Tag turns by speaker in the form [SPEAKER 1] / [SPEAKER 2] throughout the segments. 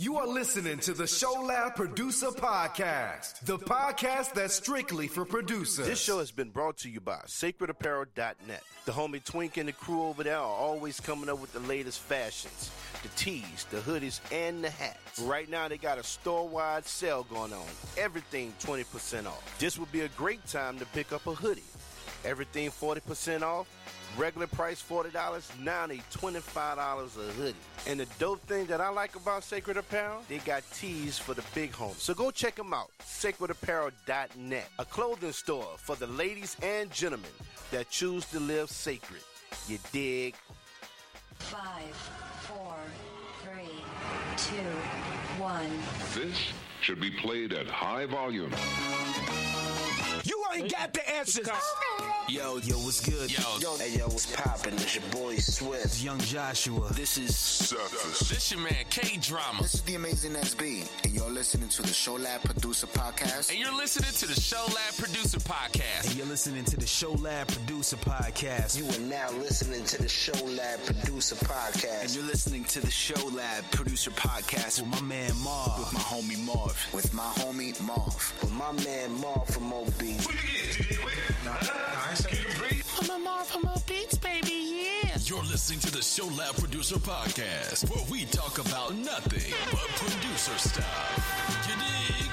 [SPEAKER 1] You are listening to the Show Lab Producer Podcast, the podcast that's strictly for producers.
[SPEAKER 2] This show has been brought to you by sacredapparel.net. The homie Twink and the crew over there are always coming up with the latest fashions the tees, the hoodies, and the hats. Right now, they got a store wide sale going on. Everything 20% off. This would be a great time to pick up a hoodie. Everything 40% off. Regular price $40, now they $25 a hoodie. And the dope thing that I like about Sacred Apparel, they got tees for the big home. So go check them out, sacredapparel.net, a clothing store for the ladies and gentlemen that choose to live sacred. You dig?
[SPEAKER 3] Five, four, three, two, one.
[SPEAKER 4] This should be played at high volume.
[SPEAKER 1] You ain't got the answers.
[SPEAKER 5] Yo, yo, what's good? Yo,
[SPEAKER 6] Hey yo, what's poppin'? It's your boy Swift.
[SPEAKER 5] it's Young Joshua.
[SPEAKER 6] This is
[SPEAKER 7] This your man K Drama,
[SPEAKER 6] this is the amazing SB, and you're listening to the Show Lab Producer Podcast.
[SPEAKER 7] and you're listening to the Show Lab Producer Podcast.
[SPEAKER 5] And you're listening to the Show Lab Producer Podcast.
[SPEAKER 6] You are now listening to the Show Lab Producer Podcast And
[SPEAKER 8] You're listening to the Show Lab Producer Podcast
[SPEAKER 5] with my man Marv.
[SPEAKER 8] with my homie Marv.
[SPEAKER 6] with my homie Marv, with my man Marv from OB.
[SPEAKER 7] I'm a Marv from Beats, baby, yeah. You're listening to the Show Lab Producer Podcast, where we talk about nothing but producer stuff. You dig?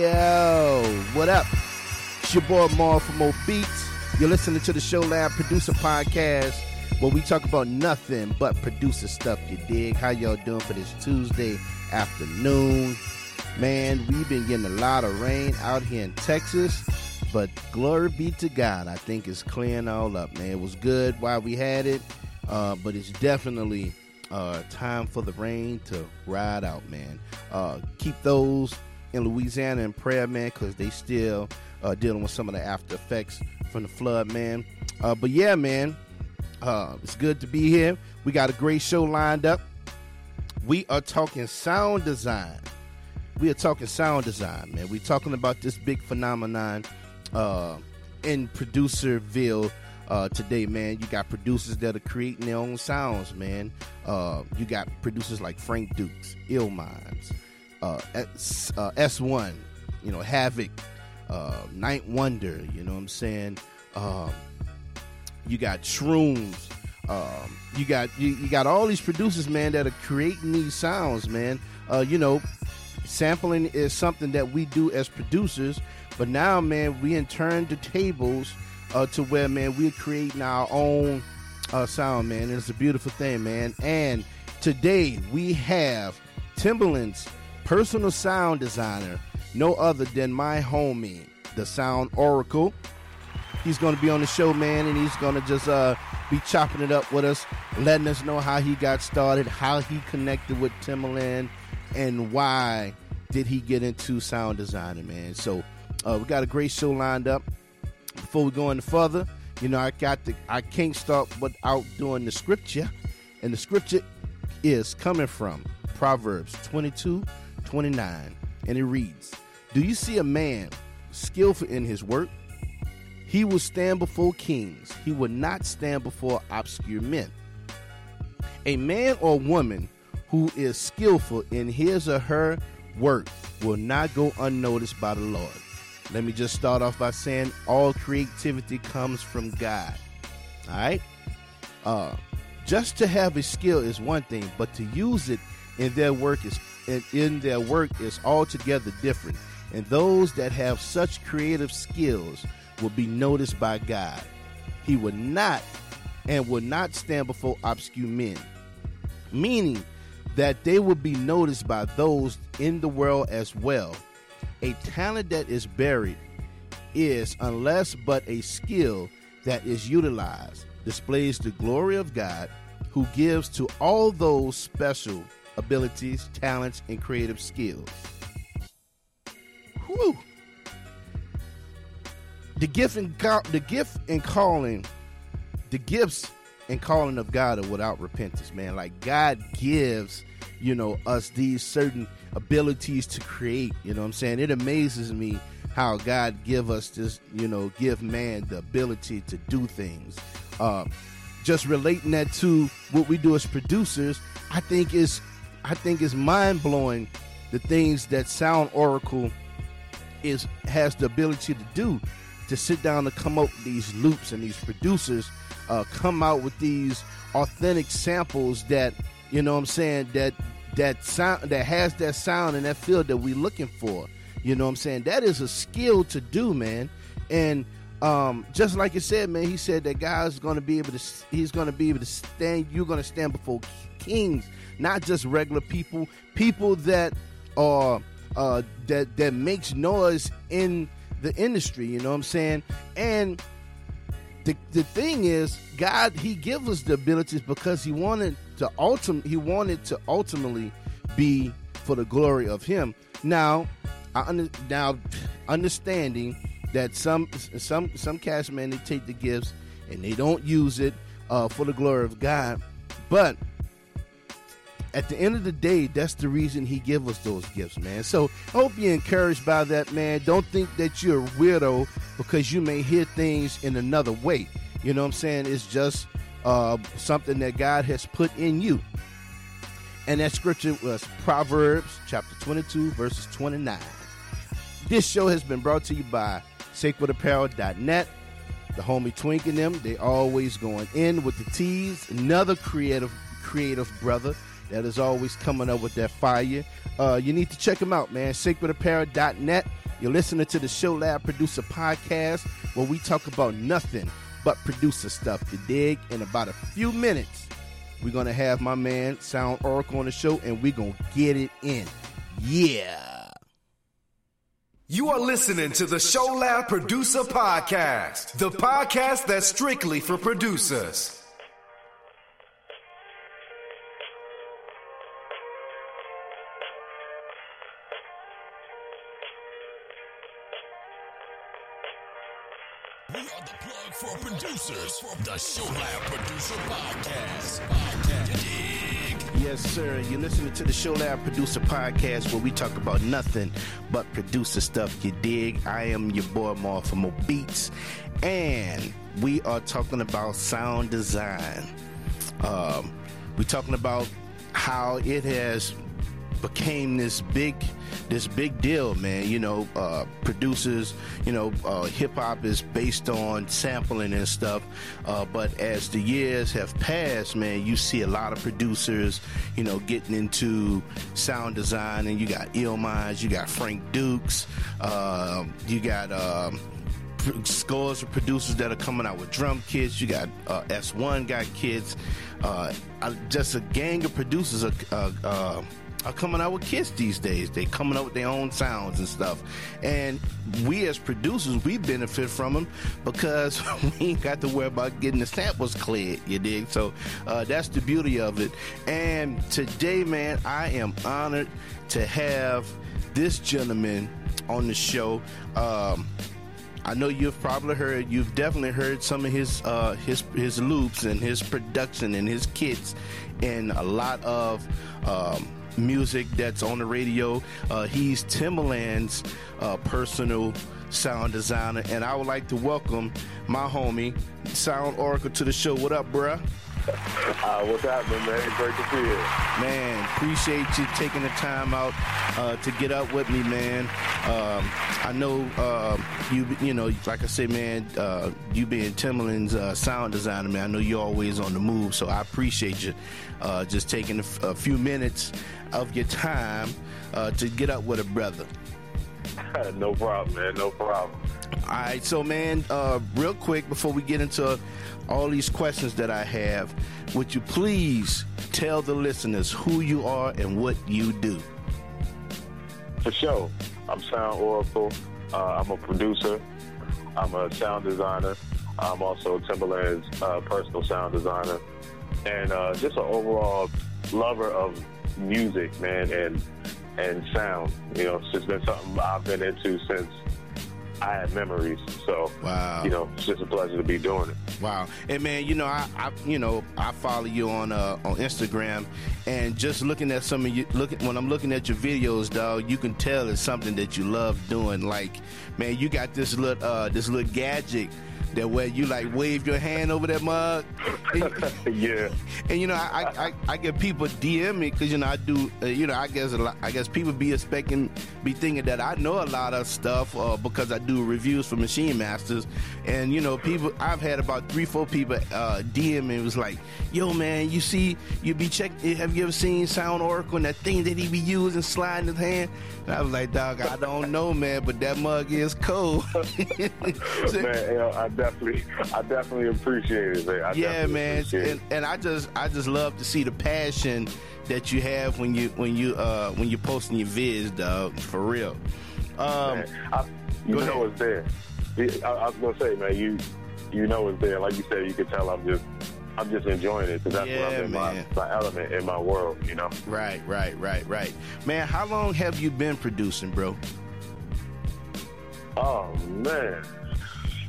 [SPEAKER 2] Yo, what up? It's your boy Marv from Mo Beats. You're listening to the Show Lab Producer Podcast, where we talk about nothing but producer stuff. You dig? How y'all doing for this Tuesday afternoon? Man, we've been getting a lot of rain out here in Texas, but glory be to God, I think it's clearing all up, man. It was good while we had it, uh, but it's definitely uh, time for the rain to ride out, man. Uh, keep those in Louisiana in prayer, man, because they still uh, dealing with some of the after effects from the flood, man. Uh, but yeah, man, uh, it's good to be here. We got a great show lined up. We are talking sound design. We are talking sound design, man. We're talking about this big phenomenon uh, in Producerville uh, today, man. You got producers that are creating their own sounds, man. Uh, you got producers like Frank Dukes, Ill Minds, uh, S, uh, S1, you know, Havoc, uh, Night Wonder, you know what I'm saying? Um, you got Shrooms. Um, you got you, you got all these producers, man, that are creating these sounds, man. Uh, you know, sampling is something that we do as producers, but now, man, we in turn the tables uh, to where, man, we're creating our own uh, sound, man. And it's a beautiful thing, man. And today we have Timbaland's personal sound designer, no other than my homie, the Sound Oracle. He's going to be on the show, man, and he's going to just uh, be chopping it up with us, letting us know how he got started, how he connected with Timbaland, and why did he get into sound designing, man. So uh, we got a great show lined up. Before we go any further, you know, I got the I can't start without doing the scripture, and the scripture is coming from Proverbs 22, 29, and it reads, "Do you see a man skillful in his work?" He will stand before kings. He will not stand before obscure men. A man or woman who is skillful in his or her work will not go unnoticed by the Lord. Let me just start off by saying all creativity comes from God. All right? Uh, just to have a skill is one thing, but to use it in their work is in, in their work is altogether different. And those that have such creative skills will be noticed by God. He will not and will not stand before obscure men, meaning that they will be noticed by those in the world as well. A talent that is buried is, unless but a skill that is utilized, displays the glory of God who gives to all those special abilities, talents, and creative skills. Whew. The gift and ca- the gift and calling, the gifts and calling of God are without repentance, man. Like God gives, you know, us these certain abilities to create. You know what I'm saying? It amazes me how God give us this, you know, give man the ability to do things. Uh, just relating that to what we do as producers, I think is, I think is mind blowing. The things that Sound Oracle is has the ability to do, to sit down and come up with these loops and these producers uh, come out with these authentic samples that you know what I'm saying that that sound that has that sound and that feel that we're looking for. You know what I'm saying? That is a skill to do, man. And um, just like you said, man, he said that God's going to be able to. He's going to be able to stand. You're going to stand before kings, not just regular people. People that are uh, that that makes noise in the industry. You know what I'm saying? And the the thing is, God He gives us the abilities because He wanted to ultimate. He wanted to ultimately be for the glory of Him. Now, I under, now understanding that some some some cast men they take the gifts and they don't use it uh, for the glory of God, but at the end of the day, that's the reason he give us those gifts, man. So I hope you're encouraged by that, man. Don't think that you're a weirdo because you may hear things in another way. You know what I'm saying? It's just uh, something that God has put in you. And that scripture was Proverbs chapter 22, verses 29. This show has been brought to you by sacredapparel.net. The homie Twink and them, they always going in with the teas. Another creative, creative brother that is always coming up with that fire. Uh, you need to check them out, man. SacredApparel.net. You're listening to the Show Lab Producer Podcast where we talk about nothing but producer stuff. You dig? In about a few minutes, we're going to have my man Sound Oracle on the show and we're going to get it in. Yeah.
[SPEAKER 1] You are listening to the Show Lab Producer Podcast, the podcast that's strictly for producers.
[SPEAKER 7] For producers the Show Lab Producer Podcast. Podcast.
[SPEAKER 2] Yes, sir. You're listening to the Show Lab Producer Podcast where we talk about nothing but producer stuff. You dig? I am your boy Marfamo Beats, and we are talking about sound design. Um, we're talking about how it has became this big this big deal man you know uh, producers you know uh, hip-hop is based on sampling and stuff uh, but as the years have passed man you see a lot of producers you know getting into sound design and you got Illminds, you got Frank Dukes um, you got um, scores of producers that are coming out with drum kits. You got uh, S1 got kits. Uh, just a gang of producers are, uh, uh, are coming out with kits these days. They coming up with their own sounds and stuff. And we as producers, we benefit from them because we ain't got to worry about getting the samples cleared. You dig? So uh, that's the beauty of it. And today, man, I am honored to have this gentleman on the show. Um, I know you've probably heard, you've definitely heard some of his uh, his his loops and his production and his kits, and a lot of um, music that's on the radio. Uh, he's Timbaland's uh, personal sound designer, and I would like to welcome my homie Sound Oracle to the show. What up, bruh?
[SPEAKER 9] Uh, what's happening, man? Great to see you.
[SPEAKER 2] Man, appreciate you taking the time out uh, to get up with me, man. Um, I know uh, you, you know, like I said, man, uh, you being Timbaland's uh, sound designer, man. I know you're always on the move, so I appreciate you uh, just taking a, f- a few minutes of your time to get up with a brother.
[SPEAKER 9] no problem, man. No problem.
[SPEAKER 2] All right, so man, uh, real quick before we get into all these questions that I have, would you please tell the listeners who you are and what you do?
[SPEAKER 9] For sure. I'm Sound Oracle. Uh, I'm a producer. I'm a sound designer. I'm also Timbaland's uh, personal sound designer, and uh, just an overall lover of music, man, and and sound. You know, it's just been something I've been into since I have memories. So,
[SPEAKER 2] Wow.
[SPEAKER 9] you know, it's just a pleasure to be doing it.
[SPEAKER 2] Wow. And man, you know, I, I you know, I follow you on uh, on Instagram and just looking at some of you looking when I'm looking at your videos, dog, you can tell it's something that you love doing. Like, man, you got this little uh this little gadget that where you like wave your hand over that mug. And,
[SPEAKER 9] yeah.
[SPEAKER 2] and you know, I I, I, get people DM me because you know I do. Uh, you know, I guess a lot, I guess people be expecting, be thinking that I know a lot of stuff uh, because I do reviews for Machine Masters, and you know, people. I've had about three, four people uh, DM me. It was like, "Yo, man, you see, you be check. Have you ever seen Sound Oracle and that thing that he be using sliding his hand?" And I was like, "Dog, I don't know, man, but that mug is cold." So-
[SPEAKER 9] man, you know, I definitely, I definitely appreciate it, man. I
[SPEAKER 2] yeah, man, and, and I just I just love to see the passion that you have when you when you uh when you're posting your vids, dog. For real. Um,
[SPEAKER 9] Man, I, you know
[SPEAKER 2] ahead.
[SPEAKER 9] it's there. I, I was gonna say, man, you you know it's there. Like you said, you can tell I'm just I'm just enjoying it because that's
[SPEAKER 2] Yeah,
[SPEAKER 9] what I'm in my, my element in my world. You know.
[SPEAKER 2] right, right, right, right. Man, how long have you been producing, bro?
[SPEAKER 9] Oh man.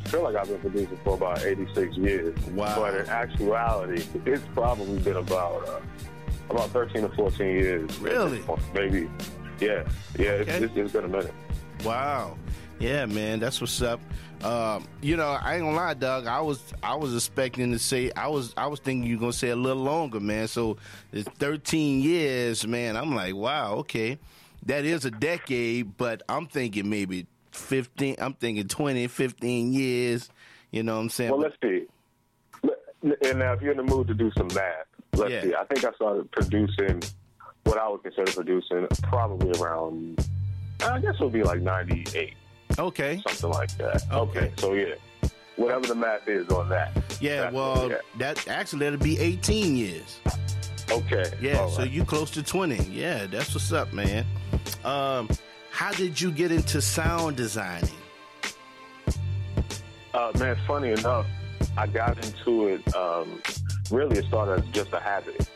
[SPEAKER 9] I feel like I've been producing for about 86 years.
[SPEAKER 2] Wow.
[SPEAKER 9] But in actuality, it's probably been about uh, about 13 or 14 years.
[SPEAKER 2] Really?
[SPEAKER 9] Maybe. Yeah. Yeah.
[SPEAKER 2] Okay.
[SPEAKER 9] It's, it's, it's been a minute.
[SPEAKER 2] Wow. Yeah, man, that's what's up. Um, you know, I ain't gonna lie, Doug. I was I was expecting to say I was I was thinking you were gonna say a little longer, man. So it's 13 years, man. I'm like, wow, okay, that is a decade, but I'm thinking maybe 15. I'm thinking 20, 15 years. You know what I'm saying?
[SPEAKER 9] Well, let's see. And now, if you're in the mood to do some math, let's
[SPEAKER 2] Yeah.
[SPEAKER 9] see. I think I started producing what I would consider producing probably around, I guess it would be like 98,
[SPEAKER 2] okay.
[SPEAKER 9] something like that.
[SPEAKER 2] Okay.
[SPEAKER 9] So, yeah. Whatever the math is on that.
[SPEAKER 2] Yeah,
[SPEAKER 9] That's
[SPEAKER 2] well, that actually that'll be 18 years.
[SPEAKER 9] Okay.
[SPEAKER 2] Yeah,
[SPEAKER 9] All
[SPEAKER 2] so
[SPEAKER 9] right.
[SPEAKER 2] you close to 20. Yeah, that's what's up, man. Um, how did you get into sound designing?
[SPEAKER 9] Uh, man, funny enough, I got into it. Um, really, it started as just a habit.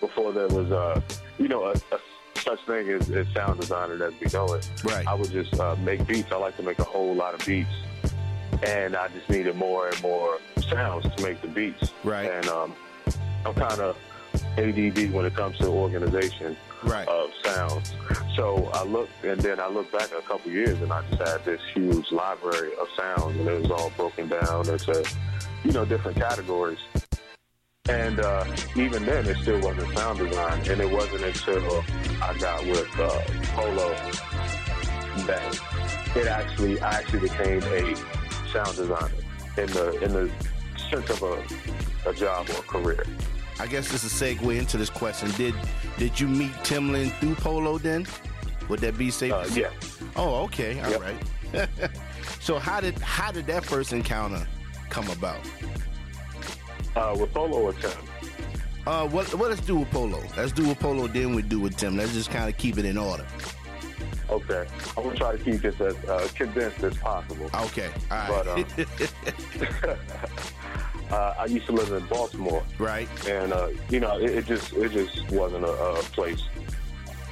[SPEAKER 9] Before there was, uh, you know, a, a such thing as, as sound designer as we know it.
[SPEAKER 2] Right.
[SPEAKER 9] I would just uh, make beats. I like to make a whole lot of beats, and I just needed more and more sounds to make the beats.
[SPEAKER 2] Right.
[SPEAKER 9] And um, I'm kind of ADD when it comes to organization
[SPEAKER 2] Right.
[SPEAKER 9] of sounds. So I looked, and then I looked back a couple years, and I just had this huge library of sounds, and it was all broken down into, you know, different categories. And uh, even then, it still wasn't sound design, and it wasn't until I got with uh, Polow that it actually, I actually became a sound designer in the in the sense of a, a job or a career.
[SPEAKER 2] I guess this is a segue into this question. Did did you meet Timbaland through Polow then? Would that be safe?
[SPEAKER 9] Uh, yeah.
[SPEAKER 2] Oh, okay. All
[SPEAKER 9] Yep.
[SPEAKER 2] right. so how did how did that first encounter come about?
[SPEAKER 9] Uh, with Polow or Tim?
[SPEAKER 2] Uh, what what let's do with Polow? Let's do with Polow, then we do with Tim. Let's just kind of keep it in order.
[SPEAKER 9] Okay. I'm going to try to keep this as uh, condensed as possible.
[SPEAKER 2] Okay. all right.
[SPEAKER 9] But, um, uh, I used to live in Baltimore,
[SPEAKER 2] right.
[SPEAKER 9] and uh, you know, it, it just it just wasn't a, a place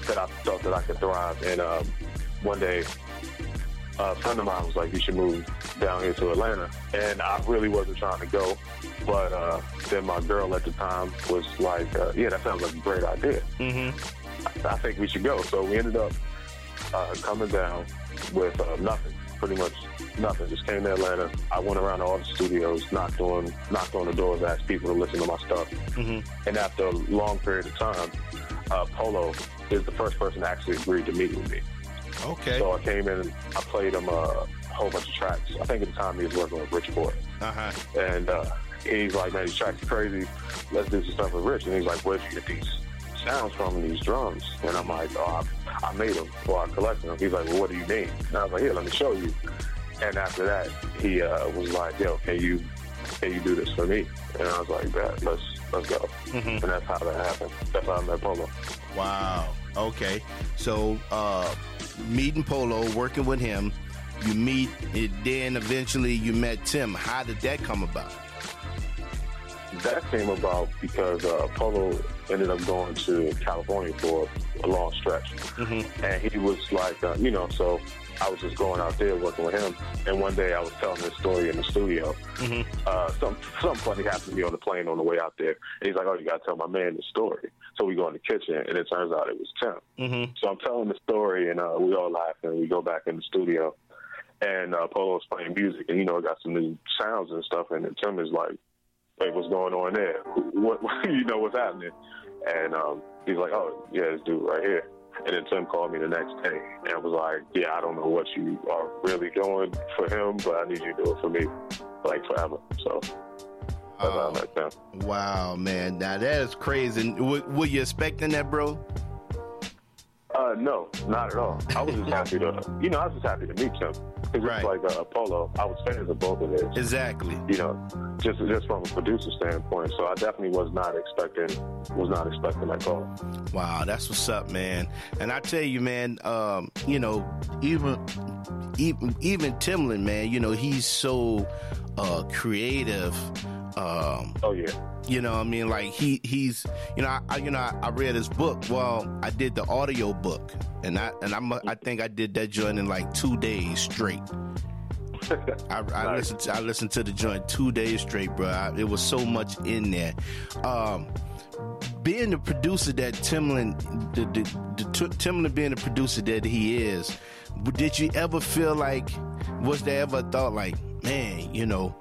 [SPEAKER 9] that I felt that I could thrive. And um, one day, a friend of mine was like, "You should move down here to Atlanta," and I really wasn't trying to go. But uh, then my girl at the time was like, uh, "Yeah, that sounds like a great idea.
[SPEAKER 2] Mm-hmm.
[SPEAKER 9] I think we should go." So we ended up uh, coming down with uh, nothing, pretty much nothing. Just came to Atlanta. I went around to all the studios, knocked on knocked on the doors, asked people to listen to my stuff.
[SPEAKER 2] Mm-hmm.
[SPEAKER 9] And after a long period of time, uh, Polow is the first person that actually agreed to meet with me.
[SPEAKER 2] Okay.
[SPEAKER 9] So I came in and I played him a whole bunch of tracks. I think at the time he was working with Rich Boy.
[SPEAKER 2] Uh huh.
[SPEAKER 9] And uh, he's like, man, these tracks are crazy. Let's do some stuff with Rich. And he's like, where'd you get these sounds from and these drums? And I'm like, oh, I, I made them or I collected them. He's like, well, what do you mean? And I was like, here, let me show you. And after that, he uh, was like, yo, can you can you do this for me? And I was like, bet, let's let's go.
[SPEAKER 2] Mhm.
[SPEAKER 9] And that's how that happened. That's how I met Polow.
[SPEAKER 2] Wow. Okay. So, uh, meeting Polow, working with him, you meet, it, then eventually you met Tim. How did that come about?
[SPEAKER 9] That came about because uh, Polow ended up going to California for a long stretch.
[SPEAKER 2] Mm-hmm.
[SPEAKER 9] and he was like, uh, you know, so I was just going out there working with him. And one day I was telling this story in the studio. Uh, some something funny happened to me on the plane on the way out there. And he's like, "Oh, you gotta tell my man the story." So we go in the kitchen, and it turns out it was Tim.
[SPEAKER 2] Mm-hmm.
[SPEAKER 9] So I'm telling the story, and uh, we all laugh, and we go back in the studio, and uh, Polow's playing music, and you know, got some new sounds and stuff, and Tim is like, hey, what's going on there? What, what you know what's happening?" And um, he's like, "Oh, yeah, this dude right here." And then Tim called me the next day and was like, "Yeah, I don't know what you are really doing for him, but I need you to do it for me, like forever." So that's how I met Tim.
[SPEAKER 2] Wow, man. Now that is crazy. W- were you expecting that, bro?
[SPEAKER 9] Uh, no, not at all. I was just happy to, you know, I was just happy to meet Tim. Because
[SPEAKER 2] Right.
[SPEAKER 9] it's like uh, Polow, I was fans of both of theirs.
[SPEAKER 2] Exactly.
[SPEAKER 9] You know, just just from a producer standpoint. So I definitely was not expecting was not expecting that call.
[SPEAKER 2] Wow, that's what's up, man. And I tell you, man, um, you know, even even even Timbaland, man, you know, he's so uh creative. Um,
[SPEAKER 9] oh yeah.
[SPEAKER 2] You know, what I mean, like he he's, you know, I, I you know I, I read his book. Well, I did the audio book, and I and I'm I think I did that joint in like two days straight. I, I listened. To, I listened to the joint two days straight, bro. I, it was so much in there. Um, being the producer that Timbaland, the, the, the t- Timbaland being the producer that he is, did you ever feel like, was there ever a thought like, man, you know,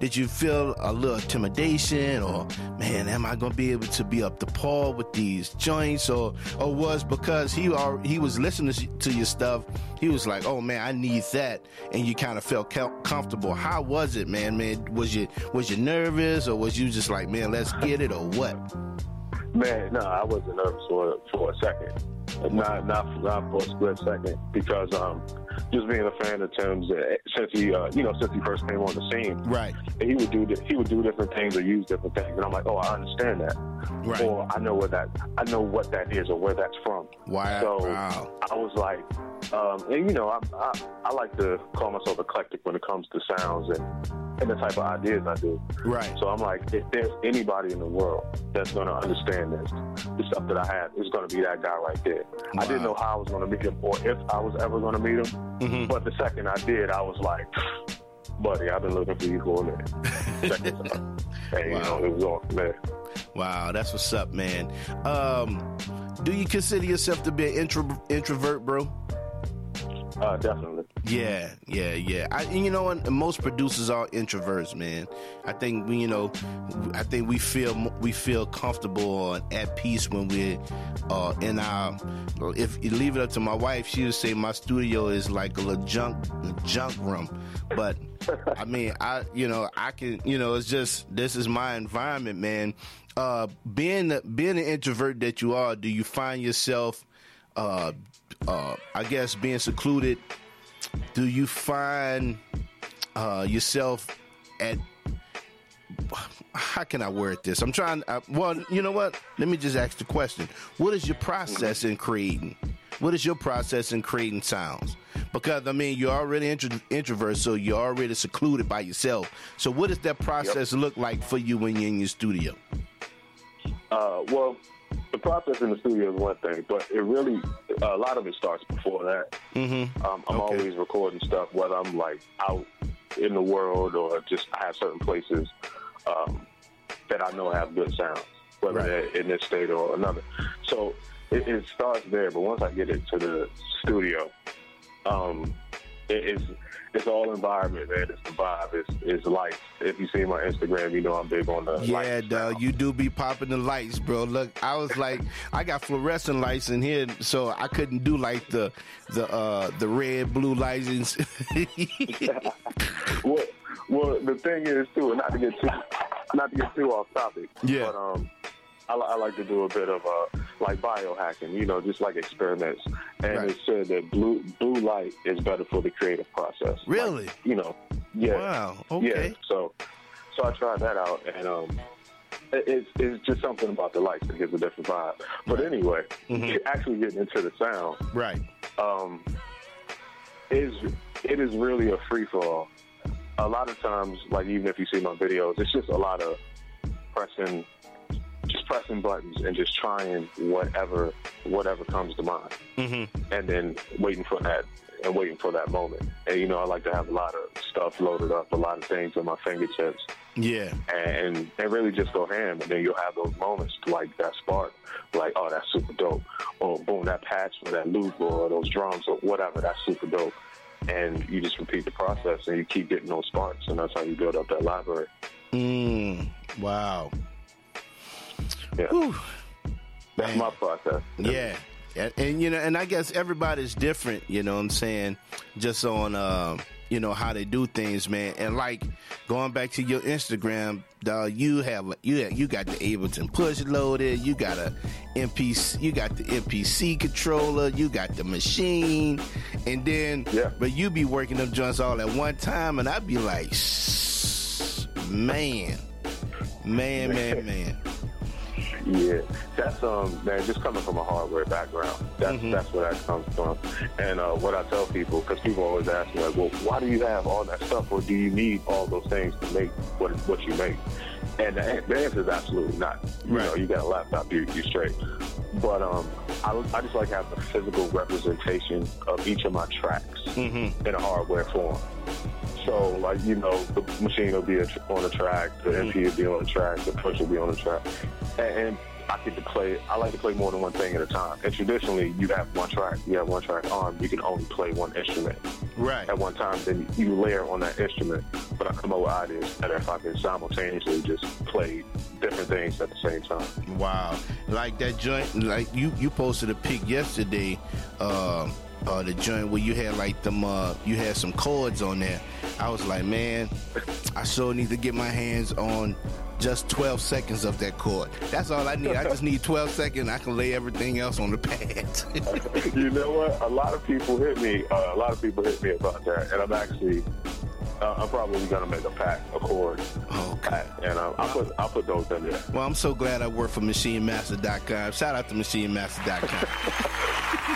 [SPEAKER 2] did you feel a little intimidation or, man, am I gonna be able to be up to par with these joints or, or was because he are, he was listening to your stuff, he was like, oh man, I need that, and you kind of felt comfortable. How was it, man? Man, was you was you nervous or was you just like, man, let's get it or what?
[SPEAKER 9] Man, no, I wasn't nervous for for a second. Not not not for a split second because um just being a fan of Tim's uh, since he uh, you know since he first came on the scene,
[SPEAKER 2] right?
[SPEAKER 9] He would do he would do different things or use different things, and I'm like, oh, I understand that,
[SPEAKER 2] right?
[SPEAKER 9] Or I know what that I know what that is or where that's from.
[SPEAKER 2] Wow.
[SPEAKER 9] So
[SPEAKER 2] wow.
[SPEAKER 9] I was like, um, and you know, I, I I like to call myself eclectic when it comes to sounds and and the type of ideas I do.
[SPEAKER 2] Right.
[SPEAKER 9] So I'm like, if there's anybody in the world that's going to understand this, the stuff that I have, it's going to be that guy right there. I didn't know how I was going to meet him or if I was ever going to meet him.
[SPEAKER 2] Mm-hmm.
[SPEAKER 9] But the second I did, I was like, buddy, I've been looking for you for a minute. Check this out. And, you know, it was there.
[SPEAKER 2] Wow, that's what's up, man. Um, do you consider yourself to be an intro- introvert, bro?
[SPEAKER 9] Uh, definitely.
[SPEAKER 2] Yeah, yeah, yeah. I, you know? Most producers are introverts, man. I think we, you know, I think we feel we feel comfortable and at peace when we're uh, in our. If you leave it up to my wife, she would say my studio is like a little junk junk room. But I mean, I you know I can you know it's just this is my environment, man. Uh, being being an introvert that you are, do you find yourself? Uh, uh, I guess being secluded, do you find uh, yourself at how can I word this? I'm trying. Uh, well, you know what? Let me just ask the question: What is your process in creating? What is your process in creating sounds? Because I mean, you're already intro- introvert, so you're already secluded by yourself. So, what does that process yep. look like for you when you're in your studio?
[SPEAKER 9] Uh, well, the process in the studio is one thing, but it really a lot of it starts before that.
[SPEAKER 2] Mm-hmm.
[SPEAKER 9] Um, I'm okay. always recording stuff, whether I'm like out in the world or just I have certain places um, that I know have good sounds, whether right. in this state or another. So it, it, starts there, but once I get into the studio, um, it, it's it's all environment, man. It's the vibe. It's, it's lights. If you see my Instagram, you know I'm big on the
[SPEAKER 2] yeah,
[SPEAKER 9] lights.
[SPEAKER 2] dog. You do be popping the lights, bro. Look, I was like, I got fluorescent lights in here, so I couldn't do like the the uh the red, blue lights.
[SPEAKER 9] well, well, the thing is too, not to get too not to get too off topic.
[SPEAKER 2] Yeah.
[SPEAKER 9] But um, I, I like to do a bit of uh like biohacking, you know, just like experiments. And
[SPEAKER 2] Right.
[SPEAKER 9] it said that blue blue light is better for the creative process.
[SPEAKER 2] Really?
[SPEAKER 9] Like, you know, yeah.
[SPEAKER 2] Wow. Okay.
[SPEAKER 9] Yeah. So, so I tried that out, and um, it's it's just something about the lights that gives a different vibe. But anyway,
[SPEAKER 2] Mhm.
[SPEAKER 9] actually getting into the sound,
[SPEAKER 2] Right.
[SPEAKER 9] um, is it is really a free for all. A lot of times, like even if you see my videos, it's just a lot of pressing, pressing buttons and just trying whatever whatever comes to mind,
[SPEAKER 2] Mm-hmm.
[SPEAKER 9] and then waiting for that and waiting for that moment. And you know, I like to have a lot of stuff loaded up, a lot of things on my fingertips,
[SPEAKER 2] Yeah.
[SPEAKER 9] and and really just go ham. And then you'll have those moments like that spark, like oh that's super dope, or boom that patch or that loop or those drums or whatever that's super dope. And you just repeat the process, and you keep getting those sparks, and that's how you build up that library.
[SPEAKER 2] Mm. Wow.
[SPEAKER 9] Yeah,
[SPEAKER 2] Whew.
[SPEAKER 9] that's my process.
[SPEAKER 2] Yeah. And, and you know, and I guess everybody's different, you know what I'm saying? Just on uh, you know, how they do things, man. And like going back to your Instagram, dog, you have you have, you got the Ableton push loaded, you got a MPC you got the MPC controller, you got the machine, and then
[SPEAKER 9] Yeah.
[SPEAKER 2] but you be working them joints all at one time and I'd be like man. Man, man, man.
[SPEAKER 9] Yeah, that's um man, just coming from a hardware background. That's that's where that comes from. And uh, what I tell people, because people always ask me like, well, why do you have all that stuff, or do you need all those things to make what what you make? And the, answer is absolutely not. You
[SPEAKER 2] Right.
[SPEAKER 9] know, you got a laptop, you you straight. But um, I, I just like having a physical representation of each of my tracks in a hardware form. So, like, you know, the machine will be on the track, the MP will be on the track, the push will be on the track. And, and I get to play, I like to play more than one thing at a time. And traditionally, you have one track, you have one track on, you can only play one instrument
[SPEAKER 2] Right.
[SPEAKER 9] at one time, then you layer on that instrument. But I come up with ideas that if I can simultaneously just play different things at the same time.
[SPEAKER 2] Wow. Like that joint, like you, you posted a pic yesterday, uh, uh, the joint where you had like them, uh, you had some chords on there. I was like, man, I sure need to get my hands on just 12 seconds of that chord. That's all I need. I just need 12 seconds. I can lay everything else on the pad.
[SPEAKER 9] you know what? A lot of people hit me. Uh, a lot of people hit me about that, and I'm actually, uh, I'm probably gonna make a pack, a chord,
[SPEAKER 2] okay.
[SPEAKER 9] and um, I'll put I'll put those in there.
[SPEAKER 2] Well, I'm so glad I work for MachineMaster.com. Shout out to MachineMaster.com.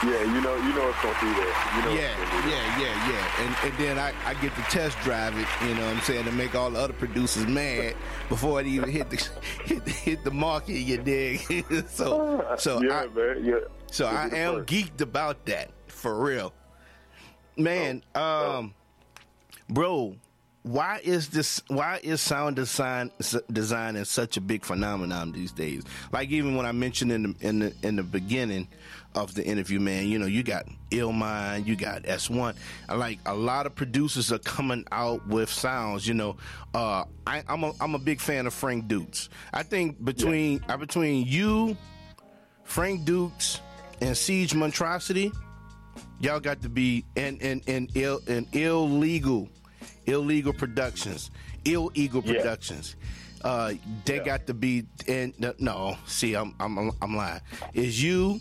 [SPEAKER 9] Yeah, you know, you know it's gonna be there. You know
[SPEAKER 2] Yeah,
[SPEAKER 9] it's gonna there.
[SPEAKER 2] yeah, yeah, yeah. And, and then I, I get to test drive it, you know what I'm saying, to make all the other producers mad before it even hit the hit, hit the market, you dig? so so
[SPEAKER 9] yeah,
[SPEAKER 2] I
[SPEAKER 9] man. Yeah.
[SPEAKER 2] so I am
[SPEAKER 9] first.
[SPEAKER 2] geeked about that, for real. Man, um bro, why is this why is sound design design is such a big phenomenon these days like even when i mentioned in the in the in the beginning of the interview man. You know you got illmind you got s1 like a lot of producers are coming out with sounds you know. Uh I, i'm a i'm a big fan of frank dukes. I think between uh, between you frank dukes and Siege Monstracity y'all got to be in in in ill in illegal illegal productions. Illegal
[SPEAKER 9] Yeah.
[SPEAKER 2] productions. Uh they
[SPEAKER 9] Yeah.
[SPEAKER 2] got to be in no see i'm i'm i'm lying. Is you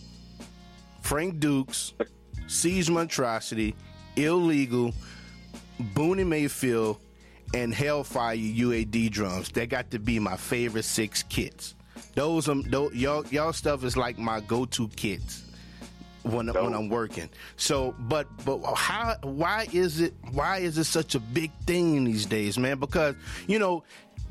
[SPEAKER 2] frank dukes Siege Monstracity illegal Boonie Mayfield and hellfire uad drums that got to be my favorite six kits those um those, y'all y'all stuff is like my go-to kits when, when I'm working. So, but but how? Why is it? Why is it such a big thing these days, man? Because you know,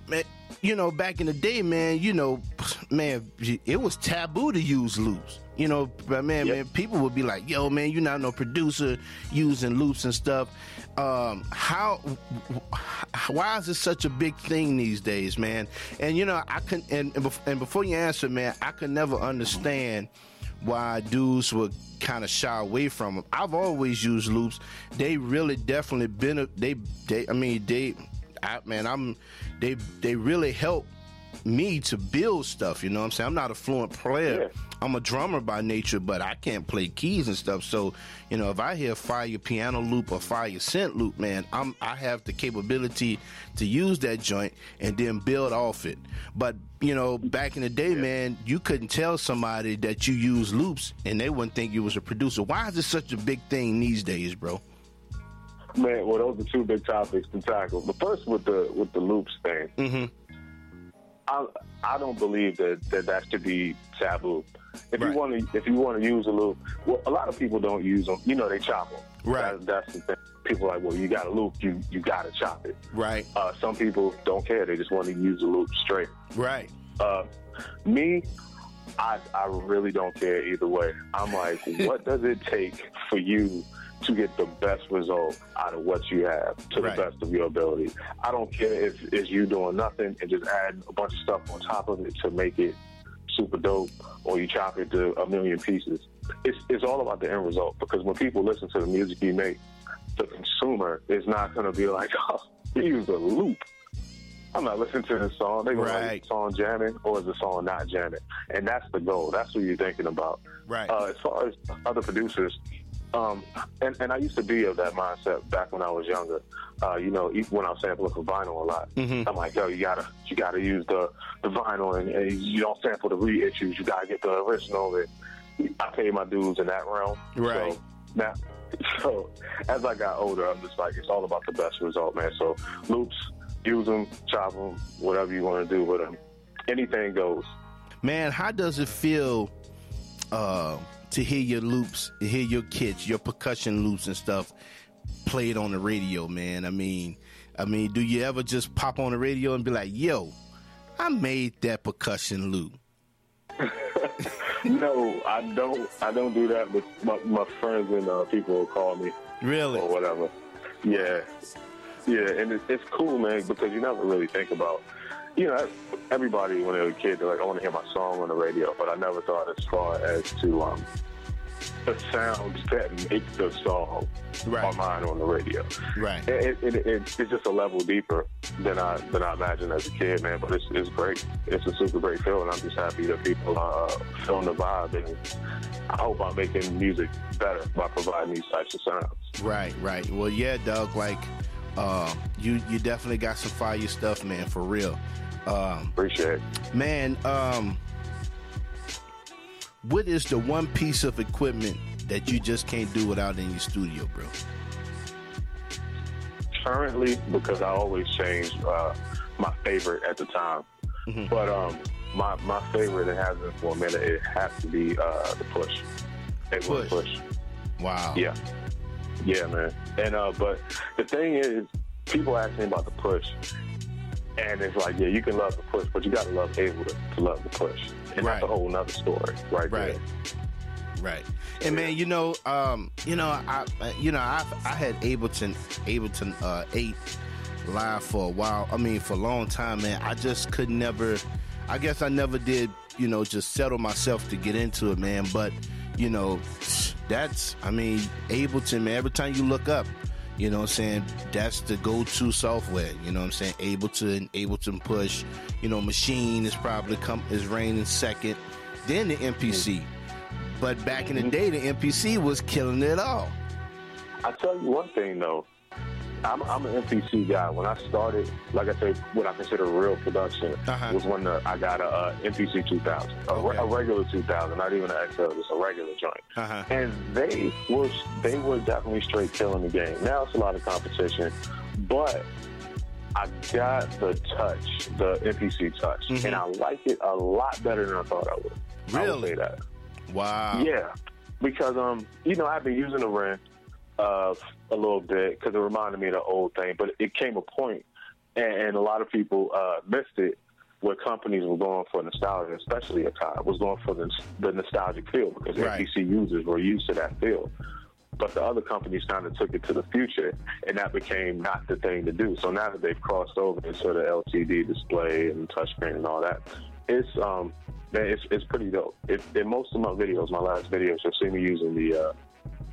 [SPEAKER 2] man, you know, back in the day, man, you know, man, it was taboo to use loops. You know, but man,
[SPEAKER 9] Yep.
[SPEAKER 2] man, people would be like, "Yo, man, you're not no producer using loops and stuff." Um, how? Why is it such a big thing these days, man? And you know, I can and and and before you answer, man, I could never understand why dudes would kind of shy away from them. I've always used loops. They really definitely been they they I mean they I man I'm they they really help me to build stuff, you know what I'm saying? I'm not a fluent player.
[SPEAKER 9] Yeah.
[SPEAKER 2] I'm a drummer by nature, but I can't play keys and stuff. So, you know, if I hear fire your piano loop or fire your synth loop, man, I'm I have the capability to use that joint and then build off it. But, you know, back in the day, man, you couldn't tell somebody that you use loops and they wouldn't think you was a producer. Why is it such a big thing these days, bro?
[SPEAKER 9] Man, well, those are two big topics to tackle. The first with the with the loops thing.
[SPEAKER 2] Mm-hmm.
[SPEAKER 9] I I don't believe that that, that should be taboo. If
[SPEAKER 2] Right.
[SPEAKER 9] you want to if you want to use a loop, well, a lot of people don't use them. You know, they chop them.
[SPEAKER 2] Right.
[SPEAKER 9] That, that's the thing. People are like, well, you got a loop, you you got to chop it.
[SPEAKER 2] Right,
[SPEAKER 9] Uh, some people don't care; they just want to use the loop straight.
[SPEAKER 2] right.
[SPEAKER 9] Uh, me, I I really don't care either way. I'm like, what does it take for you to get the best result out of what you have to
[SPEAKER 2] Right.
[SPEAKER 9] the best of your ability? I don't care if it's you doing nothing and just adding a bunch of stuff on top of it to make it super dope, or you chop it to a million pieces. It's it's all about the end result because when people listen to the music you make, the consumer is not going to be like, oh, you use a loop. I'm not listening to this song. They go,
[SPEAKER 2] Right.
[SPEAKER 9] like, song jamming or is the song not jamming? And that's the goal. That's what you're thinking about.
[SPEAKER 2] Right.
[SPEAKER 9] Uh, as far as other producers, um, and, and I used to be of that mindset back when I was younger. Uh, you know, when I was sampling for vinyl a lot,
[SPEAKER 2] Mhm.
[SPEAKER 9] I'm like, yo, you gotta, you gotta use the, the vinyl, and, and you don't sample the reissues. You gotta get the original. And I pay my dues in that realm.
[SPEAKER 2] Right.
[SPEAKER 9] So now, so as I got older, I'm just like, it's all about the best result, man. So loops, use them, chop them, whatever you want to do with them. Anything goes.
[SPEAKER 2] Man, how does it feel uh, to hear your loops, to hear your kits, your percussion loops and stuff played on the radio, man? I mean, I mean, do you ever just pop on the radio and be like, "Yo, I made that percussion loop"?
[SPEAKER 9] no, I don't. I don't do that. But my, my friends and uh, people will call me
[SPEAKER 2] Really?
[SPEAKER 9] or whatever. Yeah, yeah, and it, it's cool, man, because you never really think about. You know, everybody when they were a kid, they're like, "I want to hear my song on the radio," but I never thought as far as to um, the sounds that make the song
[SPEAKER 2] Right.
[SPEAKER 9] are mine on the radio.
[SPEAKER 2] Right.
[SPEAKER 9] It, it, it, it's just a level deeper than I than I imagined as a kid, man. But it's it's great. It's a super great feeling. I'm just happy that people are feeling the vibe, and I hope I'm making music better by providing these types of sounds.
[SPEAKER 2] Right, right. Well, yeah, Doug. Like, uh, you you definitely got some fire stuff, man, for real. Um,
[SPEAKER 9] Appreciate it.
[SPEAKER 2] man, um, what is the one piece of equipment that you just can't do without in your studio, bro?
[SPEAKER 9] Currently, because I always change uh, my favorite at the time. But um, my my favorite, it has been for a minute. It has to be uh, the push. It was
[SPEAKER 2] Push.
[SPEAKER 9] push.
[SPEAKER 2] Wow.
[SPEAKER 9] Yeah. Yeah, man. And uh but the thing is, people ask me about the push. And it's like, yeah, you can love the push, but you gotta love Ableton, to love the push. And
[SPEAKER 2] Right.
[SPEAKER 9] that's a whole nother story right,
[SPEAKER 2] Right.
[SPEAKER 9] there.
[SPEAKER 2] Right. And man, you know, um, you know, I, I- you know, I, I had Ableton, Ableton uh, eight live for a while. I mean, for a long time, man. I just could never. I guess I never did, you know, just settle myself to get into it, man. But you know, that's, I mean, Ableton, man. Every time you look up, you know what I'm saying? That's the go-to software. You know what I'm saying? Ableton, Ableton Push. You know, Machine is probably come is reigning second. Then the MPC. Mm-hmm. But back in the mm-hmm. day, the MPC was killing it all.
[SPEAKER 9] I tell you one thing though, I'm, I'm an MPC guy. When I started, like I said, what I consider real production
[SPEAKER 2] Uh-huh.
[SPEAKER 9] was when the, I got a, uh MPC 2000, a,
[SPEAKER 2] Okay.
[SPEAKER 9] a regular 2000, not even an XL, just a regular joint.
[SPEAKER 2] Uh-huh.
[SPEAKER 9] And they were they were definitely straight killing the game. Now it's a lot of competition, but I got the touch, the MPC touch,
[SPEAKER 2] Mhm.
[SPEAKER 9] and I like it a lot better than I thought I would. I would
[SPEAKER 2] Really?
[SPEAKER 9] say that.
[SPEAKER 2] Wow.
[SPEAKER 9] Yeah, because um, you know, I've been using the Ren uh a little bit because it reminded me of the old thing, but it came a point, and, and a lot of people uh missed it. Where companies were going for nostalgia, especially Akai, was going for the, the nostalgic feel because
[SPEAKER 2] Right.
[SPEAKER 9] MPC users were used to that feel. But the other companies kind of took it to the future, and that became not the thing to do. So now that they've crossed over into the LCD display and touchscreen and all that, it's um, man, it's it's pretty dope. It, in most of my videos, my last videos, you'll see me using the uh,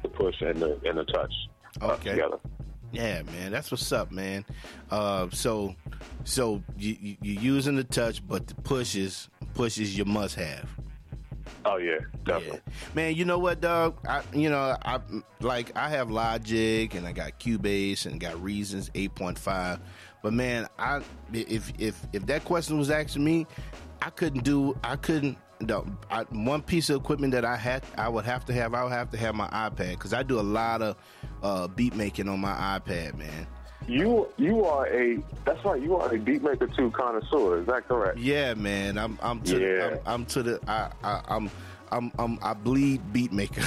[SPEAKER 9] the push and the and the touch
[SPEAKER 2] Okay.
[SPEAKER 9] together.
[SPEAKER 2] Yeah, man, that's what's up, man. Uh, so, so you, you you're using the touch, but the pushes pushes your must have.
[SPEAKER 9] Oh yeah, definitely.
[SPEAKER 2] Man, you know what, dog? I, you know, I like I have Logic and I got Cubase and got Reasons 8.5. But man, I if if if that question was asked to me, I couldn't do I couldn't no, I, one piece of equipment that I had I would have to have I would have to have my iPad because I do a lot of uh, beat making on my iPad, man.
[SPEAKER 9] You you are a that's right. You are a beat maker too connoisseur. Is that correct?
[SPEAKER 2] Yeah, man. I'm I'm to
[SPEAKER 9] Yeah.
[SPEAKER 2] I'm, I'm to the I, I I'm I'm I'm I bleed beat maker.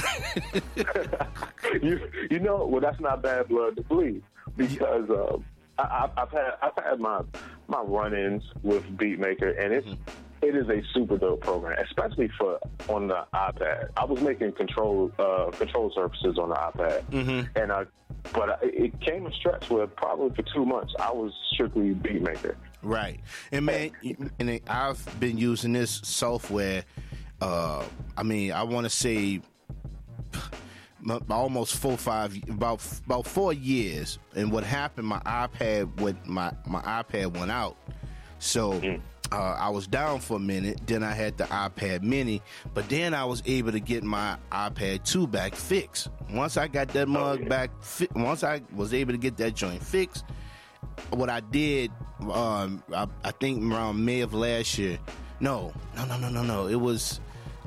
[SPEAKER 9] you you know well that's not bad blood to bleed because um, I, I've had I've had my my run-ins with Beatmaker and it's it is a super dope program, especially for on the iPad. I was making control uh, control surfaces on the iPad,
[SPEAKER 2] Mm-hmm.
[SPEAKER 9] and I, but I, it came a stretch where probably for two months I was strictly beat maker.
[SPEAKER 2] Right. And man, and I've been using this software. Uh, I mean, I want to say almost four, five, about about four years. And what happened? My iPad, with my my iPad went out, so. Uh, I was down for a minute. Then I had the iPad Mini, but then I was able to get my iPad 2 back fixed. Once I got that mug back, fi- once I was able to get that joint fixed, what I did, um, I, I think around May of last year. No, no, no, no, no, no. It was,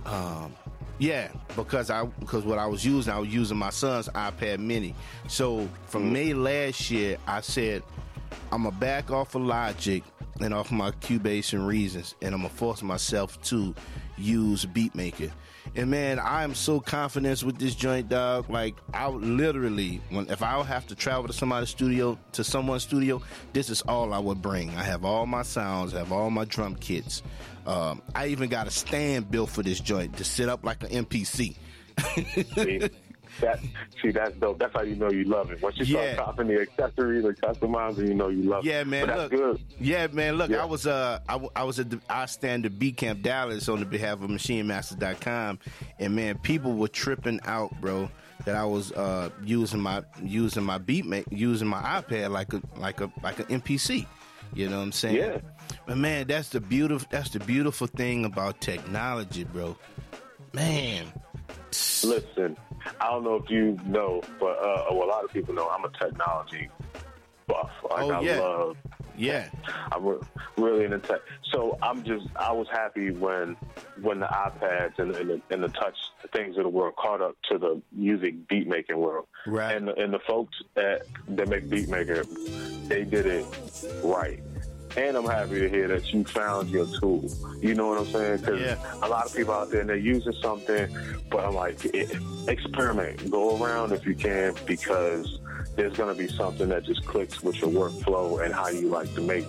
[SPEAKER 2] um, yeah, because I because what I was using, I was using my son's iPad Mini. So from May last year, I said I'm gonna back off of Logic and off my Cubase and Reasons, and I'm gonna force myself to use Beatmaker. And man, I am so confident with this joint, dog. Like I would literally, when if I have to travel to somebody's studio, to someone's studio, this is all I would bring. I have all my sounds, I have all my drum kits. Um, I even got a stand built for this joint to sit up like an MPC.
[SPEAKER 9] See, that see that's dope. That's how you know you love it. Once you
[SPEAKER 2] Yeah.
[SPEAKER 9] start copping the accessories or customizing, you know you love
[SPEAKER 2] Yeah,
[SPEAKER 9] it.
[SPEAKER 2] man. Look,
[SPEAKER 9] that's good.
[SPEAKER 2] yeah, man. Look,
[SPEAKER 9] Yeah.
[SPEAKER 2] I was uh, I, I was at the I stand at B Camp Dallas on the behalf of MachineMasters.com, and man, people were tripping out, bro. That I was uh using my using my beat ma- using my iPad like a like a like an MPC. You know what I'm saying?
[SPEAKER 9] Yeah.
[SPEAKER 2] But man, that's the beautiful that's the beautiful thing about technology, bro. Man.
[SPEAKER 9] Listen, I don't know if you know, but uh, well, a lot of people know I'm a technology buff. Like
[SPEAKER 2] Oh,
[SPEAKER 9] I
[SPEAKER 2] yeah.
[SPEAKER 9] love
[SPEAKER 2] Yeah.
[SPEAKER 9] I'm re- really into tech. So I'm just, I was happy when, when the iPads and, and, the, and the touch things of the world caught up to the music beat making world.
[SPEAKER 2] Right.
[SPEAKER 9] And the, and the folks that that make beat maker, they did it right. And I'm happy to hear that you found your tool. You know what I'm saying? Because
[SPEAKER 2] Yeah.
[SPEAKER 9] a lot of people out there, and they're using something, but I'm like, experiment. Go around if you can, because there's going to be something that just clicks with your workflow and how you like to make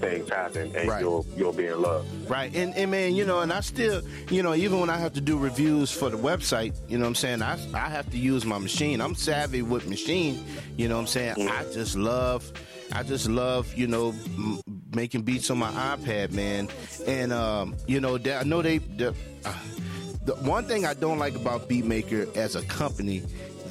[SPEAKER 9] things happen, and
[SPEAKER 2] Right.
[SPEAKER 9] you'll you'll be in love.
[SPEAKER 2] Right. And, and man, you know, and I still, you know, even when I have to do reviews for the website, you know what I'm saying? I, I have to use my machine. I'm savvy with machine, you know what I'm saying? Mm-hmm. I just love, I just love, you know, m- making beats on my iPad, man. And, um, you know, I know they, the, uh, the one thing I don't like about Beatmaker as a company,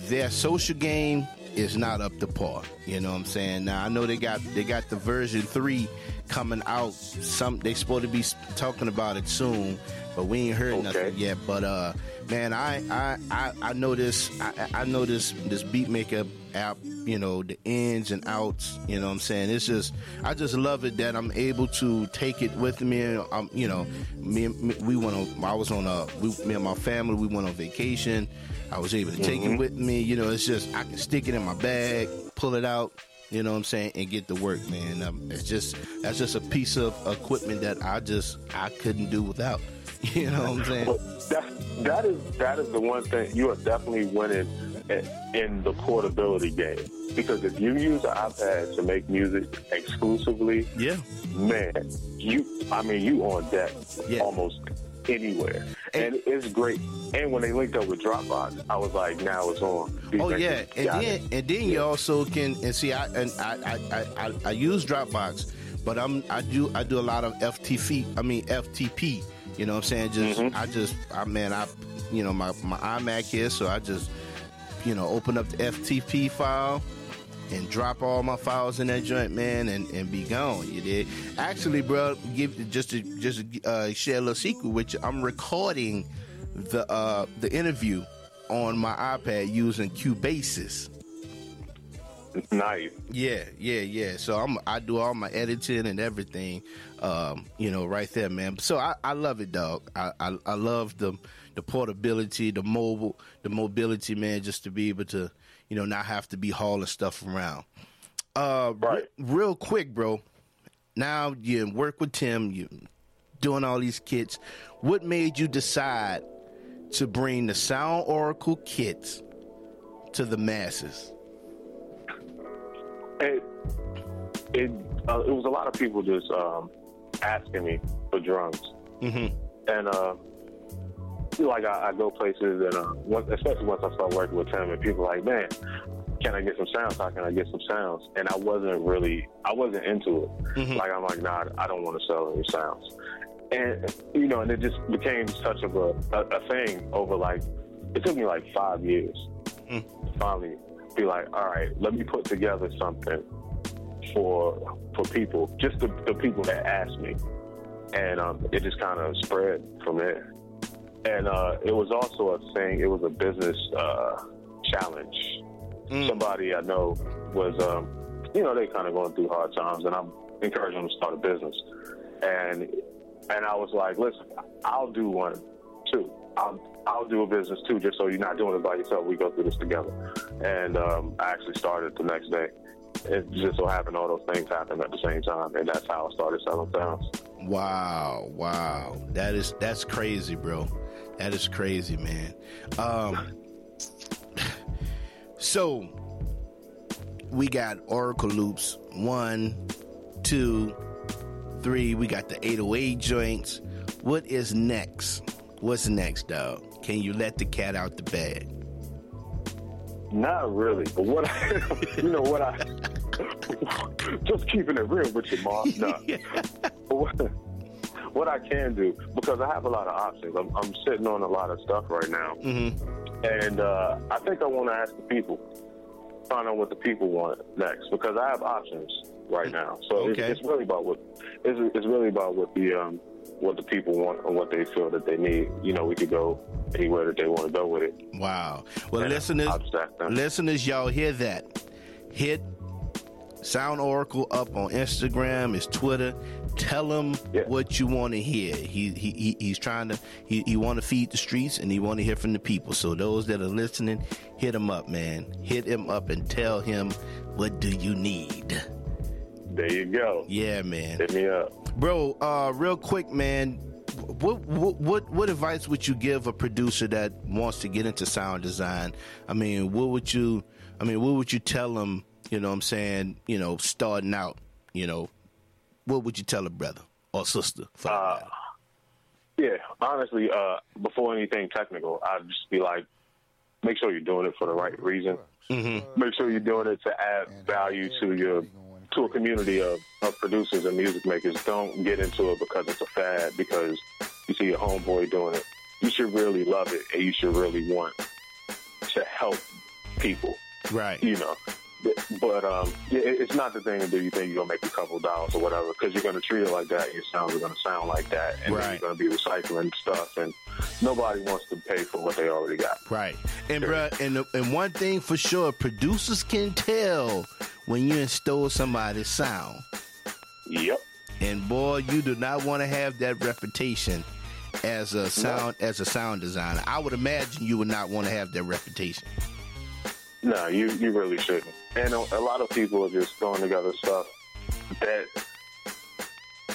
[SPEAKER 2] their social game is not up to par. You know what I'm saying? Now I know they got they got the version three coming out. Some they supposed to be talking about it soon, but we ain't heard nothing yet. But uh, man, I I I, I know this I, I know this this Beatmaker app. You know the ins and outs. You know what I'm saying? It's just I just love it that I'm able to take it with me. I'm you know, me, and- me we went on. I was on a we, me and my family. We went on vacation. I was able to take it with me. You know, it's just I can stick it in my bag, pull it out. You know what I'm saying, and get to work, man. Um, it's just that's just a piece of equipment that I just I couldn't do without. You know what I'm saying?
[SPEAKER 9] But that that is that is the one thing you are definitely winning in, in the portability game because if you use an iPad to make music exclusively,
[SPEAKER 2] Yeah.
[SPEAKER 9] man, you I mean you on deck
[SPEAKER 2] Yeah.
[SPEAKER 9] almost anywhere, and, it's great. And when they linked up with Dropbox, I was like, now it's on. These
[SPEAKER 2] Oh yeah, and then
[SPEAKER 9] it.
[SPEAKER 2] and then you also can and see I and I I, I, I I use Dropbox, but I'm I do I do a lot of FTP I mean FTP. You know what I'm saying? Just
[SPEAKER 9] Mm-hmm.
[SPEAKER 2] I just I man I you know my my iMac here, so I just you know open up the FTP file and drop all my files in that joint, man, and, and be gone. You did. Actually, bro, give just to just uh, share a little secret with you. I'm recording the uh, the interview on my iPad using Cubasis.
[SPEAKER 9] nice.
[SPEAKER 2] Yeah, yeah, yeah. So I'm I do all my editing and everything, um, you know, right there, man. So I, I love it, dog. I, I I love the the portability, the mobile, the mobility, man. Just to be able to, you know, not have to be hauling stuff around. Uh,
[SPEAKER 9] Right.
[SPEAKER 2] real quick, bro. Now you work with Tim. You doing all these kits. What made you decide to bring the Sound Oracle kits to the masses?
[SPEAKER 9] It it uh, it was a lot of people just um, asking me for drums,
[SPEAKER 2] Mm-hmm.
[SPEAKER 9] And uh, like I, I go places, and uh, once, especially once I start working with Tim, and people are like, man, can I get some sounds? How can I get some sounds? And I wasn't really, I wasn't into it.
[SPEAKER 2] Mm-hmm.
[SPEAKER 9] Like I'm like, nah, I don't want to sell any sounds. And you know, and it just became such of a, a, a thing over like, it took me like five years
[SPEAKER 2] Mm.
[SPEAKER 9] to finally be like, all right, let me put together something for for people, just the, the people that asked me, and um, it just kind of spread from there. And uh, it was also a thing. It was a business uh, challenge. Somebody I know was, um, you know, they kind of going through hard times, and I'm encouraging them to start a business. And and I was like, listen, I'll do one too. I'll I'll do a business too, just so you're not doing it by yourself. We go through this together. And um, I actually started the next day. It just so happened all those things happened at the same time, and that's how I started selling sounds.
[SPEAKER 2] Wow, wow. That is that's crazy, bro. That is crazy, man. Um so we got Oracle loops one, two, three. We got the 808 joints. What is next? What's next, dog? Can you let the cat out the bag?
[SPEAKER 9] Not really, but what I, you know, what I just keeping it real with you. No, But what, I can do because I have a lot of options. I'm, I'm sitting on a lot of stuff right now,
[SPEAKER 2] Mm-hmm.
[SPEAKER 9] and uh, I think I want to ask the people, find out what the people want next because I have options right now. So
[SPEAKER 2] Okay.
[SPEAKER 9] it's, it's really about what it's, it's really about what the um, what the people want and what they feel that they need. You know, we could go anywhere that they want to go with it.
[SPEAKER 2] Wow. Well,
[SPEAKER 9] And
[SPEAKER 2] listeners,
[SPEAKER 9] I'll stack them.
[SPEAKER 2] listeners, y'all hear that? Hit Sound Oracle up on Instagram, his Twitter. Tell him
[SPEAKER 9] Yeah.
[SPEAKER 2] what you want to hear. He, he he he's trying to he, he want to feed the streets and he want to hear from the people. So those that are listening, hit him up, man. Hit him up and tell him what do you need.
[SPEAKER 9] There you go.
[SPEAKER 2] Yeah, man.
[SPEAKER 9] Hit me up.
[SPEAKER 2] Bro, uh, real quick, man. What, what what what advice would you give a producer that wants to get into sound design? I mean, what would you? I mean, what would you tell them? You know, what I'm saying, you know, starting out. You know, what would you tell a brother or sister? For
[SPEAKER 9] Uh. Yeah, honestly, uh, before anything technical, I'd just be like, make sure you're doing it for the right reason.
[SPEAKER 2] Mm-hmm.
[SPEAKER 9] Make sure you're doing it to add value to your to a community of, of producers and music makers. Don't get into it because it's a fad because you see your homeboy doing it. You should really love it and you should really want to help people.
[SPEAKER 2] Right.
[SPEAKER 9] You know. But um, yeah, it's not the thing to do. You think you're gonna make a couple dollars or whatever because you're gonna treat it like that. Your sounds are gonna sound like that, and
[SPEAKER 2] Right.
[SPEAKER 9] you're gonna be recycling stuff. And nobody wants to pay for what they already got.
[SPEAKER 2] Right. And bruh, and and one thing for sure, producers can tell when you stole somebody's sound.
[SPEAKER 9] Yep.
[SPEAKER 2] And boy, you do not want to have that reputation as a sound as a sound designer. I would imagine you would not want to have that reputation.
[SPEAKER 9] No, you you really shouldn't. And a, a lot of people are just throwing together stuff that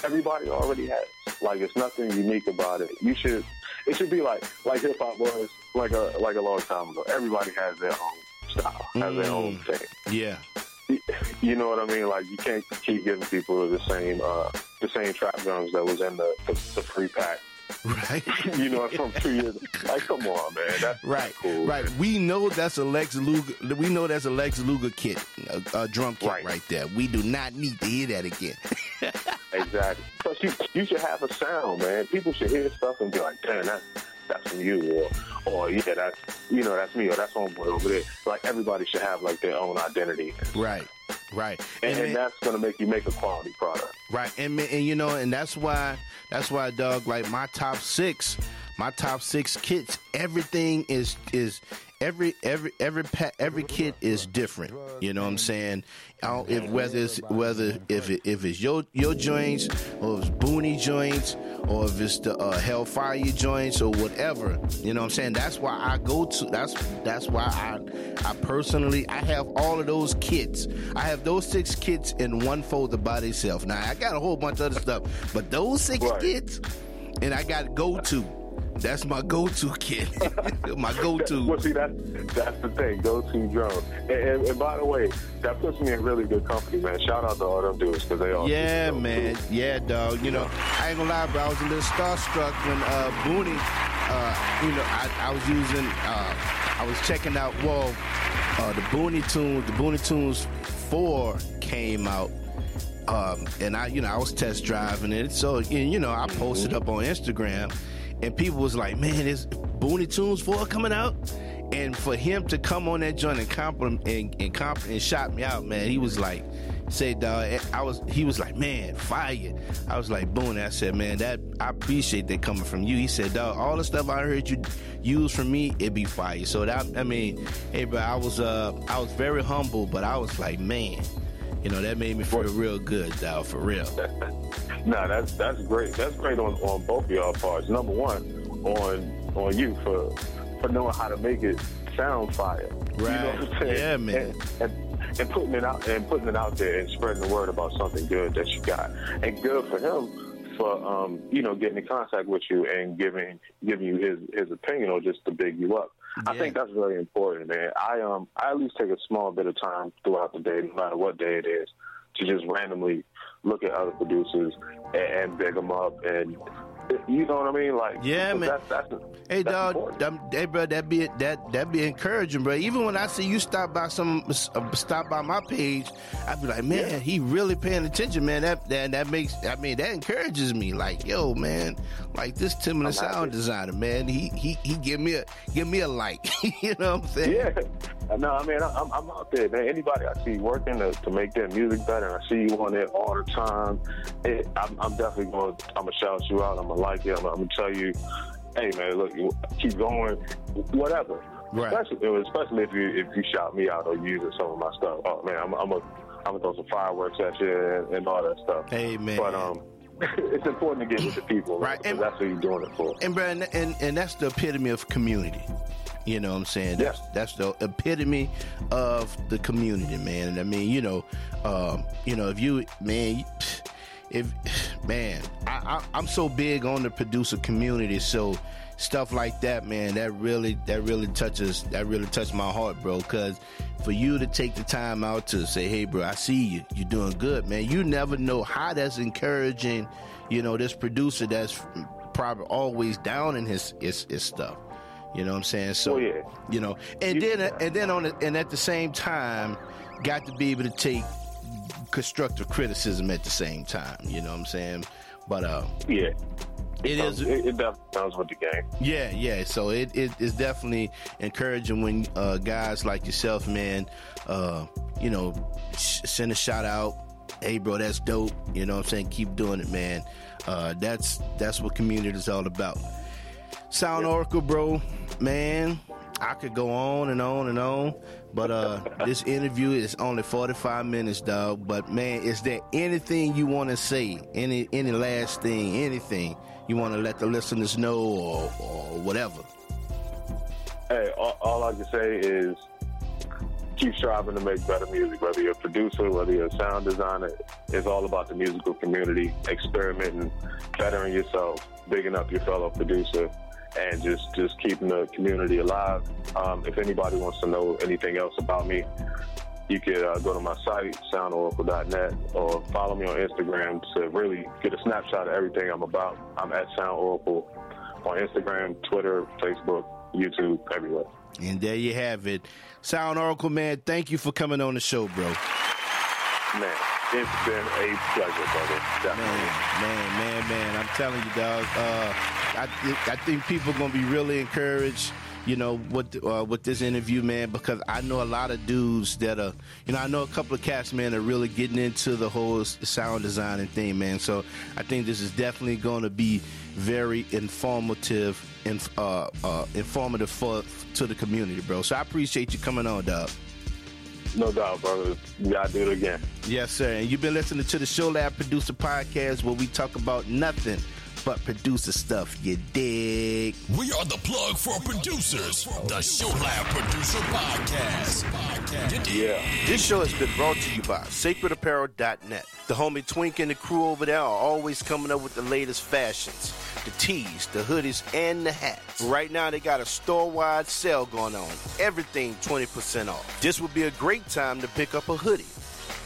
[SPEAKER 9] everybody already has. Like it's nothing unique about it. You should. It should be like like hip hop was like a like a long time ago. Everybody has their own style, has their own
[SPEAKER 2] Mm.
[SPEAKER 9] thing.
[SPEAKER 2] Yeah.
[SPEAKER 9] You know what I mean? Like you can't keep giving people the same uh, the same trap guns that was in the the, the free pack.
[SPEAKER 2] Right.
[SPEAKER 9] You know, from two years. Like, come on, man. That's
[SPEAKER 2] Right,
[SPEAKER 9] cool.
[SPEAKER 2] right. We know that's a Lex Luger. We know that's a Lex Luger kit, a, a drum kit right.
[SPEAKER 9] Right.
[SPEAKER 2] there. We do not need to hear that again.
[SPEAKER 9] Exactly. Plus, you you should have a sound, man. People should hear stuff and be like, "Damn, that's that's from you," or or yeah, that's you know, that's me, or that's homeboy over there. Like everybody should have like their own identity,
[SPEAKER 2] right, right.
[SPEAKER 9] and,
[SPEAKER 2] man-
[SPEAKER 9] and that's gonna make you make a quality product.
[SPEAKER 2] Right, and and you know, and that's why that's why, dog. Like my top six, my top six kits. Everything is is every every every pa- every kit is different. You know what I'm saying? I don't, if whether it's whether if it, if it's your your joints or if it's Boonie joints or if it's the uh, Hellfire joints or whatever. You know what I'm saying? That's why I go to. That's that's why I I personally I have all of those kits. I have those six kits in one folder by themselves. Now I got a whole bunch of other stuff, but those six
[SPEAKER 9] Right.
[SPEAKER 2] kits, and I got to go to. That's my go-to kid. my go-to.
[SPEAKER 9] well, see, that's that's the thing. Go-to drone. And, and, and, by the way, that puts me in really good company, man. Shout out to all them dudes because they all.
[SPEAKER 2] Yeah, man. Too. Yeah, dog. You know, I ain't gonna lie, bro. I was a little starstruck when uh, Boonie. Uh, you know, I, I was using. Uh, I was checking out. Well, uh, the Boonie Tunes. The Boonie Tunes Four came out. Um, and I, you know, I was test driving it, so you know, I posted up on Instagram, and people was like, "Man, is Boonie Tunes four coming out?" And for him to come on that joint and compliment and, and compliment and shot me out, man, he was like, "Say, dog," I was. He was like, "Man, fire." I was like, "Boonie." I said, "Man, that I appreciate that coming from you." He said, "Dog, all the stuff I heard you use from me, it be fire." So that I mean, hey, bro, I was uh, I was very humble, but I was like, man. You know, that made me feel real good, dog, for real.
[SPEAKER 9] nah, that's that's great. That's great on, on both of y'all parts. Number one, on on you for for knowing how to make it sound fire.
[SPEAKER 2] Right. You know what I'm saying? Yeah, man.
[SPEAKER 9] And, and, and putting it out and putting it out there and spreading the word about something good that you got. And good for him for um, you know, getting in contact with you and giving giving you his his opinion or just to big you up. Yeah. I think that's very important, man. I um I at least take a small bit of time throughout the day, no matter what day it is, to just randomly look at other producers and, and big them up and you know what I mean? Like,
[SPEAKER 2] yeah, man.
[SPEAKER 9] That's, that's,
[SPEAKER 2] hey,
[SPEAKER 9] that's
[SPEAKER 2] dog. Them, hey, bro. That be that that be encouraging, bro. Even when I see you stop by some uh, stop by my page, I be like, man, yeah. he really paying attention, man. That that that makes. I mean, that encourages me. Like, yo, man. Like this Timbaland sound designer, man. He he he give me a give me a like. you know what I'm saying?
[SPEAKER 9] Yeah. No, I mean, I'm, I'm out there, man. Anybody I see working to, to make their music better, and I see you on it all the time, it, I'm, I'm definitely going. to I'm gonna shout you out. I'm gonna like it. I'm, I'm gonna tell you, hey, man, look, keep going, whatever.
[SPEAKER 2] Right.
[SPEAKER 9] Especially, especially if you if you shout me out or use some of my stuff. Oh man, I'm, I'm a I'm gonna throw some fireworks at you and, and all that stuff.
[SPEAKER 2] Hey man.
[SPEAKER 9] But um, it's important to get with the people, right? And, that's what you're doing it for.
[SPEAKER 2] And Brad, and, and that's the epitome of community. You know what I'm saying? That's
[SPEAKER 9] yeah.
[SPEAKER 2] that's the epitome of the community, man. And I mean, you know, um, you know, if you man, if man, I, I, I'm so big on the producer community, so stuff like that, man, that really that really touches that really touched my heart, bro. Because for you to take the time out to say, "Hey, bro, I see you. You're doing good, man." You never know how that's encouraging. You know, this producer that's probably always down in his his, his stuff. You know what I'm saying? So,
[SPEAKER 9] oh, yeah.
[SPEAKER 2] you know, and then and then on the, and at the same time, got to be able to take constructive criticism at the same time. You know what I'm saying? But uh,
[SPEAKER 9] yeah.
[SPEAKER 2] It, it is.
[SPEAKER 9] It, it definitely comes with the game.
[SPEAKER 2] Yeah, yeah. So it, it is definitely encouraging when uh, guys like yourself, man, uh, you know, sh- send a shout out. Hey, bro, that's dope. You know what I'm saying? Keep doing it, man. Uh, that's that's what community is all about. Sound yep. Oracle, bro, man. I could go on and on and on, but uh, this interview is only 45 minutes, dog. But man, is there anything you want to say? Any any last thing? Anything you want to let the listeners know, or, or whatever?
[SPEAKER 9] Hey, all, all I can say is keep striving to make better music. Whether you're a producer, whether you're a sound designer, it's all about the musical community, experimenting, bettering yourself, bigging up your fellow producer and just just keeping the community alive. Um, if anybody wants to know anything else about me, you could uh, go to my site, soundoracle.net, or follow me on Instagram to really get a snapshot of everything I'm about. I'm at Sound Oracle on Instagram, Twitter, Facebook, YouTube, everywhere.
[SPEAKER 2] And there you have it. Sound Oracle, man, thank you for coming on the show, bro.
[SPEAKER 9] Man, it's been a pleasure, brother. Definitely.
[SPEAKER 2] Man, man, man, man. I'm telling you, dog. Uh, I, I think people are gonna be really encouraged you know, with uh, with this interview, man, because I know a lot of dudes that are, you know, I know a couple of cats, man, are really getting into the whole sound design and thing, man. So I think this is definitely going to be very informative and uh, uh, informative for to the community, bro. So I appreciate you coming on, dog.
[SPEAKER 9] No doubt, brother. You gotta do it again.
[SPEAKER 2] Yes, sir. And you've been listening to the Show Lab Producer Podcast where we talk about nothing but producer stuff, you dig?
[SPEAKER 7] We are the plug for producers. The Show Lab Producer Podcast. Podcast.
[SPEAKER 2] Yeah. This show has been brought to you by SacredApparel.net. The homie Twink and the crew over there are always coming up with the latest fashions the tees, the hoodies, and the hats. Right now, they got a store wide sale going on. Everything 20% off. This would be a great time to pick up a hoodie.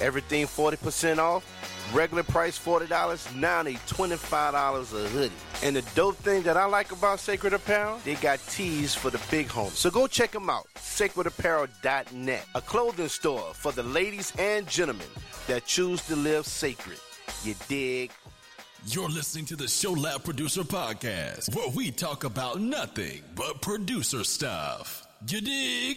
[SPEAKER 2] Everything 40% off. Regular price $40, now they $25 a hoodie. And the dope thing that I like about Sacred Apparel, they got tees for the big homies. So go check them out, sacredapparel.net, a clothing store for the ladies and gentlemen that choose to live sacred. You dig?
[SPEAKER 7] You're listening to the Show Lab Producer Podcast, where we talk about nothing but producer stuff. You dig?